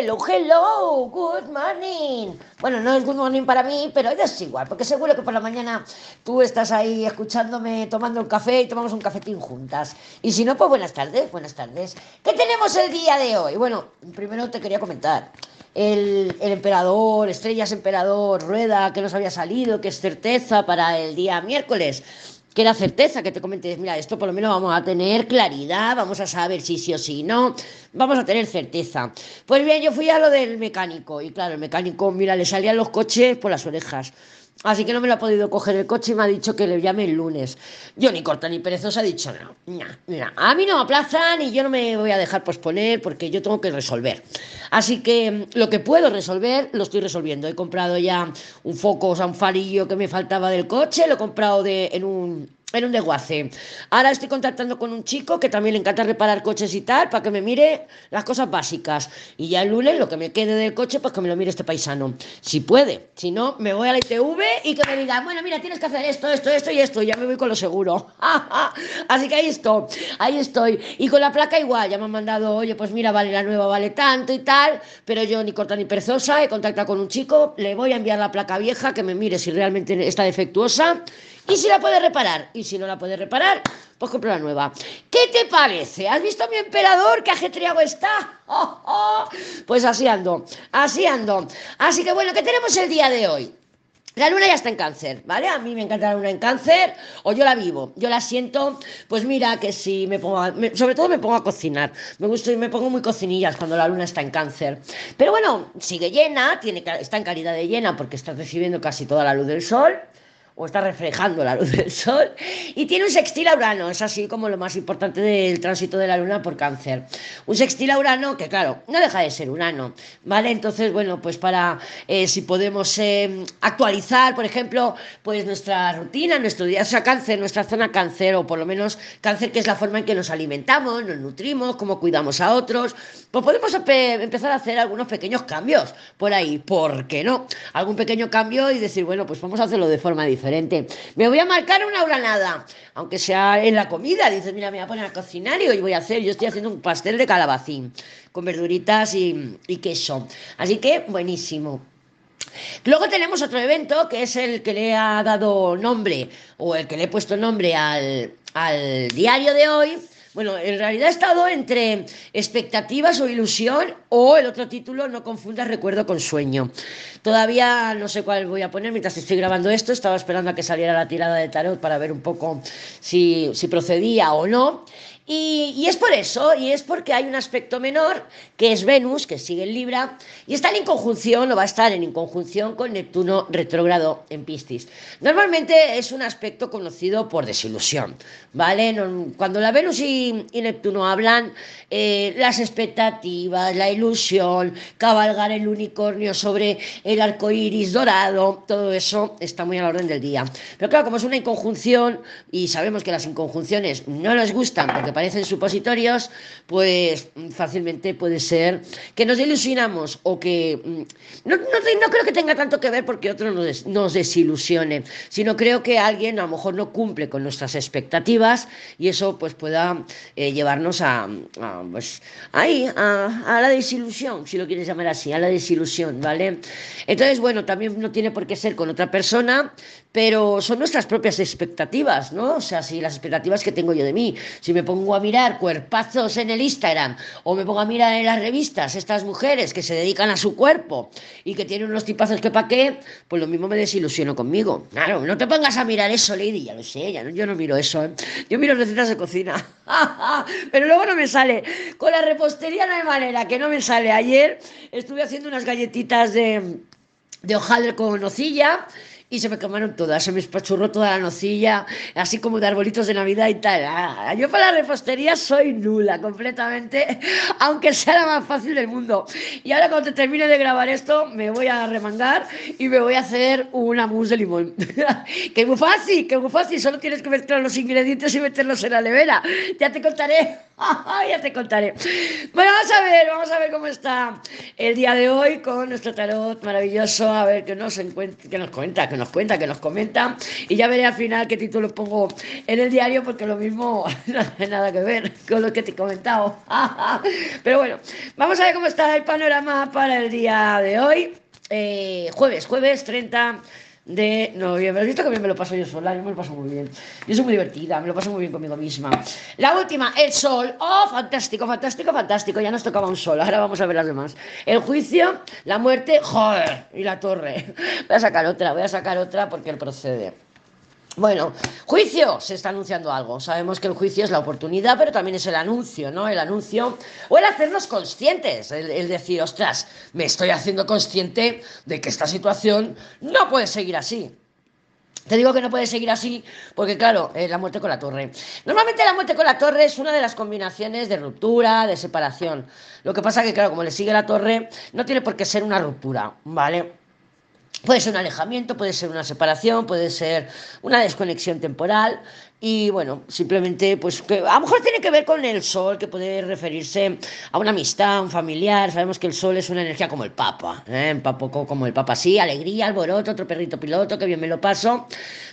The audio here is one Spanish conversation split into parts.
Hello, hello, good morning. Bueno, no es good morning para mí, pero es igual, porque seguro que por la mañana tú estás ahí escuchándome, tomando un café y tomamos un cafetín juntas. Y si no, pues buenas tardes, buenas tardes. ¿Qué tenemos el día de hoy? Bueno, primero te quería comentar. El, el, emperador, Estrellas Emperador, Rueda, que nos había salido, que es certeza para el día miércoles que la certeza que te comentes, mira, esto por lo menos vamos a tener claridad, vamos a saber si sí o si no, vamos a tener certeza. Pues bien, yo fui a lo del mecánico y claro, el mecánico, mira, le salían los coches por las orejas. Así que no me lo ha podido coger el coche y me ha dicho que le llame el lunes. Yo ni corta ni perezosa he dicho, no, mira, a mí no me aplazan y yo no me voy a dejar posponer porque yo tengo que resolver. Así que mm, lo que puedo resolver, lo estoy resolviendo. He comprado ya un foco, o sea, un farillo que me faltaba del coche, lo he comprado de, en un en un desguace. Ahora estoy contactando con un chico que también le encanta reparar coches y tal, para que me mire las cosas básicas. Y ya el lunes, lo que me quede del coche, pues que me lo mire este paisano. Si puede. Si no, me voy a la ITV y que me diga, bueno, mira, tienes que hacer esto, esto, esto y esto. ya me voy con lo seguro. Así que ahí estoy, ahí estoy. Y con la placa igual, ya me han mandado, oye, pues mira, vale, la nueva vale tanto y tal, pero yo ni corta ni perezosa, he contactado con un chico, le voy a enviar la placa vieja, que me mire si realmente está defectuosa y si la puede reparar. Y si no la puede reparar, pues compro la nueva. ¿Qué te parece? ¿Has visto a mi emperador? ¿Qué ajetreado está? ¡Oh, oh! Pues así ando, así ando. Así que bueno, ¿qué tenemos el día de hoy? La luna ya está en cáncer, ¿vale? A mí me encanta la luna en cáncer, o yo la vivo, yo la siento, pues mira que si me pongo, sobre todo me pongo a cocinar, me gusta y me pongo muy cocinillas cuando la luna está en cáncer. Pero bueno, sigue llena, tiene, está en calidad de llena porque está recibiendo casi toda la luz del sol o está reflejando la luz del sol, y tiene un sextil a Urano, es así como lo más importante del tránsito de la luna por cáncer. Un sextil a Urano que, claro, no deja de ser Urano, ¿vale? Entonces, bueno, pues para, eh, si podemos eh, actualizar, por ejemplo, pues nuestra rutina, nuestro día, o cáncer, nuestra zona cáncer, o por lo menos cáncer, que es la forma en que nos alimentamos, nos nutrimos, cómo cuidamos a otros, pues podemos empezar a hacer algunos pequeños cambios por ahí, ¿por qué no? Algún pequeño cambio y decir, bueno, pues vamos a hacerlo de forma diferente me voy a marcar una granada, aunque sea en la comida. Dices, mira, me voy a poner a cocinar y hoy voy a hacer, yo estoy haciendo un pastel de calabacín con verduritas y, y queso. Así que buenísimo. Luego tenemos otro evento que es el que le ha dado nombre o el que le he puesto nombre al, al diario de hoy, bueno, en realidad he estado entre expectativas o ilusión o el otro título, no confundas recuerdo con sueño. Todavía no sé cuál voy a poner mientras estoy grabando esto, estaba esperando a que saliera la tirada de tarot para ver un poco si, si procedía o no. Y, es por eso, y es porque hay un aspecto menor, que es Venus, que sigue en Libra, y está en inconjunción, o va a estar en inconjunción con Neptuno retrógrado en Piscis. Normalmente es un aspecto conocido por desilusión, ¿vale? Cuando la Venus y, Neptuno hablan, eh, las expectativas, la ilusión, cabalgar el unicornio sobre el arco iris dorado, todo eso está muy a la orden del día. Pero claro, como es una inconjunción, y sabemos que las inconjunciones no nos gustan porque parecen supositorios, pues fácilmente puede ser que nos ilusionamos o que mm, no, no, creo que tenga tanto que ver porque otro nos, desilusione, sino creo que alguien a lo mejor no cumple con nuestras expectativas y eso pues pueda eh, llevarnos a, pues ahí, a, a la desilusión, si lo quieres llamar así, a la desilusión, ¿vale? Entonces, bueno, también no tiene por qué ser con otra persona, pero son nuestras propias expectativas, ¿no? O sea, si las expectativas que tengo yo de mí, si me pongo a mirar cuerpazos en el Instagram o me pongo a mirar en las revistas estas mujeres que se dedican a su cuerpo y que tienen unos tipazos que pa' qué, pues lo mismo me desilusiono conmigo. Claro, no te pongas a mirar eso, Lady, ya lo sé, ya no, yo no miro eso, ¿eh? Yo miro recetas de cocina, pero luego no me sale. Con la repostería no hay manera, que no me sale. Ayer estuve haciendo unas galletitas de, de hojaldre con nocilla y se me quemaron todas, se me espachurró toda la nocilla, así como de arbolitos de Navidad y tal. Ah, yo para la repostería soy nula completamente, aunque sea la más fácil del mundo. Y ahora cuando termine de grabar esto, me voy a remangar y me voy a hacer una mousse de limón. que muy fácil, que muy fácil, solo tienes que mezclar los ingredientes y meterlos en la nevera. Ya te contaré. ya te contaré. Bueno, vamos a ver, vamos a ver cómo está el día de hoy con nuestro tarot maravilloso. A ver qué nos, que nos cuenta, que nos cuenta, que nos comenta. Y ya veré al final qué título pongo en el diario, porque lo mismo no tiene nada que ver con lo que te he comentado. Pero bueno, vamos a ver cómo está el panorama para el día de hoy. Eh, jueves, jueves 30 de noviembre. ¿Has visto que bien me lo paso yo sola? Yo me lo paso muy bien. Yo soy muy divertida, me lo paso muy bien conmigo misma. La última, el sol. ¡Oh, fantástico, fantástico, fantástico! Ya nos tocaba un sol, ahora vamos a ver las demás. El juicio, la muerte, ¡joder! Y la torre. Voy a sacar otra, voy a sacar otra porque él procede. Bueno, juicio, se está anunciando algo. Sabemos que el juicio es la oportunidad, pero también es el anuncio, ¿no? El anuncio o el hacernos conscientes, el, decir, ostras, me estoy haciendo consciente de que esta situación no puede seguir así. Te digo que no puede seguir así porque, claro, eh, la muerte con la torre. Normalmente la muerte con la torre es una de las combinaciones de ruptura, de separación. Lo que pasa que, claro, como le sigue la torre, no tiene por qué ser una ruptura, ¿vale? Puede ser un alejamiento, puede ser una separación, puede ser una desconexión temporal y bueno, simplemente pues que a lo mejor tiene que ver con el sol, que puede referirse a una amistad, a un familiar. Sabemos que el sol es una energía como el papa, ¿eh? un poco como el papa, sí, alegría, alboroto, otro perrito piloto, que bien me lo paso,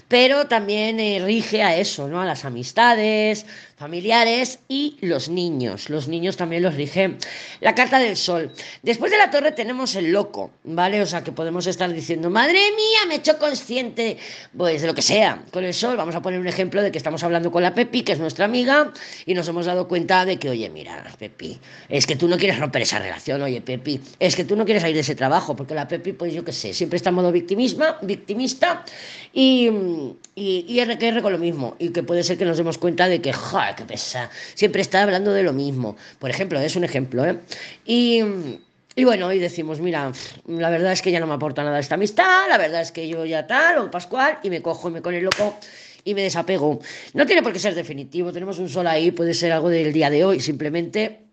pero también eh, rige a eso, ¿no? A las amistades, familiares y los niños. Los niños también los rige la carta del sol. Después de la torre tenemos el loco, ¿vale? O sea que podemos estar diciendo, madre mía, me he hecho consciente, pues de lo que sea. Con el sol, vamos a poner un ejemplo de que estamos hablando con la Pepi, que es nuestra amiga, y nos hemos dado cuenta de que, oye, mira, Pepi, es que tú no quieres romper esa relación, oye, Pepi, es que tú no quieres salir de ese trabajo, porque la Pepi, pues yo qué sé, siempre está en modo victimismo, victimista y, y, y RQR con lo mismo, y que puede ser que nos demos cuenta de que, ja qué pesa. Siempre está hablando de lo mismo. Por ejemplo, es un ejemplo, ¿eh? Y, y bueno, y decimos, mira, la verdad es que ya no me aporta nada esta amistad, la verdad es que yo ya tal, o Pascual, y me cojo y me con el loco y me desapego. No tiene por qué ser definitivo, tenemos un sol ahí, puede ser algo del día de hoy, simplemente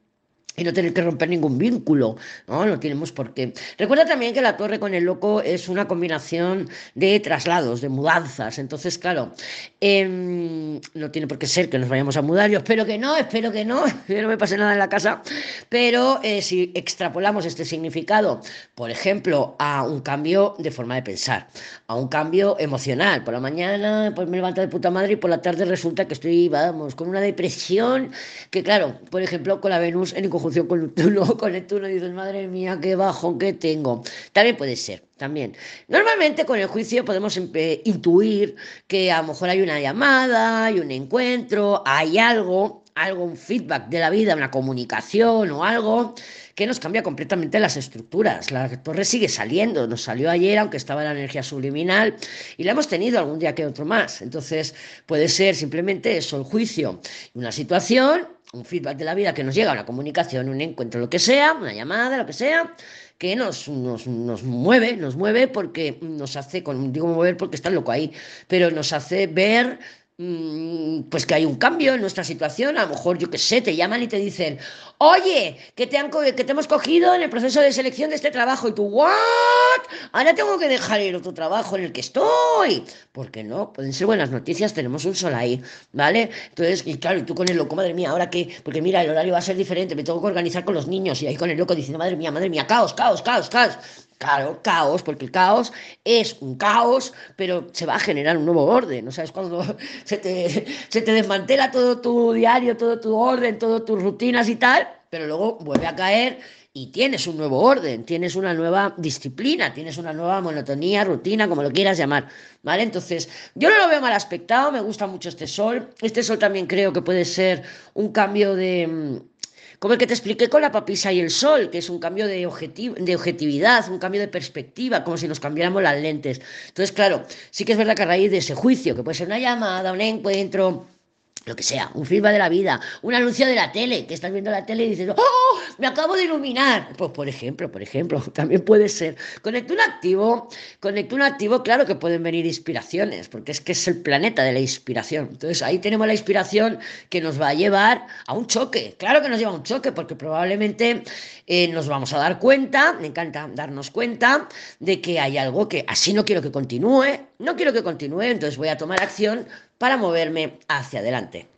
y no tener que romper ningún vínculo, ¿no? No tenemos por qué. Recuerda también que la torre con el loco es una combinación de traslados, de mudanzas. Entonces, claro, em, no tiene por qué ser que nos vayamos a mudar. Yo espero que no, espero que no, que no me pase nada en la casa. Pero eh, si extrapolamos este significado, por ejemplo, a un cambio de forma de pensar, a un cambio emocional. Por la mañana pues me levanto de puta madre y por la tarde resulta que estoy, vamos, con una depresión que, claro, por ejemplo, con la Venus en conjunción con Neptuno, con Neptuno y dices, madre mía, qué bajo que tengo. También puede ser, también. Normalmente con el juicio podemos intuir que a lo mejor hay una llamada, hay un encuentro, hay algo, algo, un feedback de la vida, una comunicación o algo que nos cambia completamente las estructuras. La torre sigue saliendo, nos salió ayer, aunque estaba la energía subliminal, y la hemos tenido algún día que otro más. Entonces puede ser simplemente eso, el juicio, una situación un feedback de la vida que nos llega, una comunicación, un encuentro, lo que sea, una llamada, lo que sea, que nos, nos, nos mueve, nos mueve porque nos hace, digo mover porque está loco ahí, pero nos hace ver pues que hay un cambio en nuestra situación, a lo mejor yo qué sé, te llaman y te dicen, oye, que te, han, que te hemos cogido en el proceso de selección de este trabajo y tú, ¿what? Ahora tengo que dejar el otro trabajo en el que estoy. porque no? Pueden ser buenas noticias, tenemos un sol ahí, ¿vale? Entonces, y claro, y tú con el loco, madre mía, ahora que, porque mira, el horario va a ser diferente, me tengo que organizar con los niños y ahí con el loco diciendo, madre mía, madre mía, caos, caos, caos, caos. Claro, caos, porque el caos es un caos, pero se va a generar un nuevo orden. O sea, es cuando se te, se te desmantela todo tu diario, todo tu orden, todas tus rutinas y tal, pero luego vuelve a caer y tienes un nuevo orden, tienes una nueva disciplina, tienes una nueva monotonía, rutina, como lo quieras llamar, ¿vale? Entonces, yo no lo veo mal aspectado, me gusta mucho este sol. Este sol también creo que puede ser un cambio de como el que te expliqué con la papisa y el sol, que es un cambio de, de objetividad, un cambio de perspectiva, como si nos cambiáramos las lentes. Entonces, claro, sí que es verdad que a raíz de ese juicio, que puede ser una llamada, un encuentro, lo que sea, un feedback de la vida, un anuncio de la tele, que estás viendo la tele y dices, ¡oh! Me acabo de iluminar. Pues por ejemplo, por ejemplo, también puede ser. un activo, un activo, claro que pueden venir inspiraciones, porque es que es el planeta de la inspiración. Entonces ahí tenemos la inspiración que nos va a llevar a un choque. Claro que nos lleva a un choque, porque probablemente eh, nos vamos a dar cuenta, me encanta darnos cuenta de que hay algo que así no quiero que continúe, no quiero que continúe, entonces voy a tomar acción para moverme hacia adelante.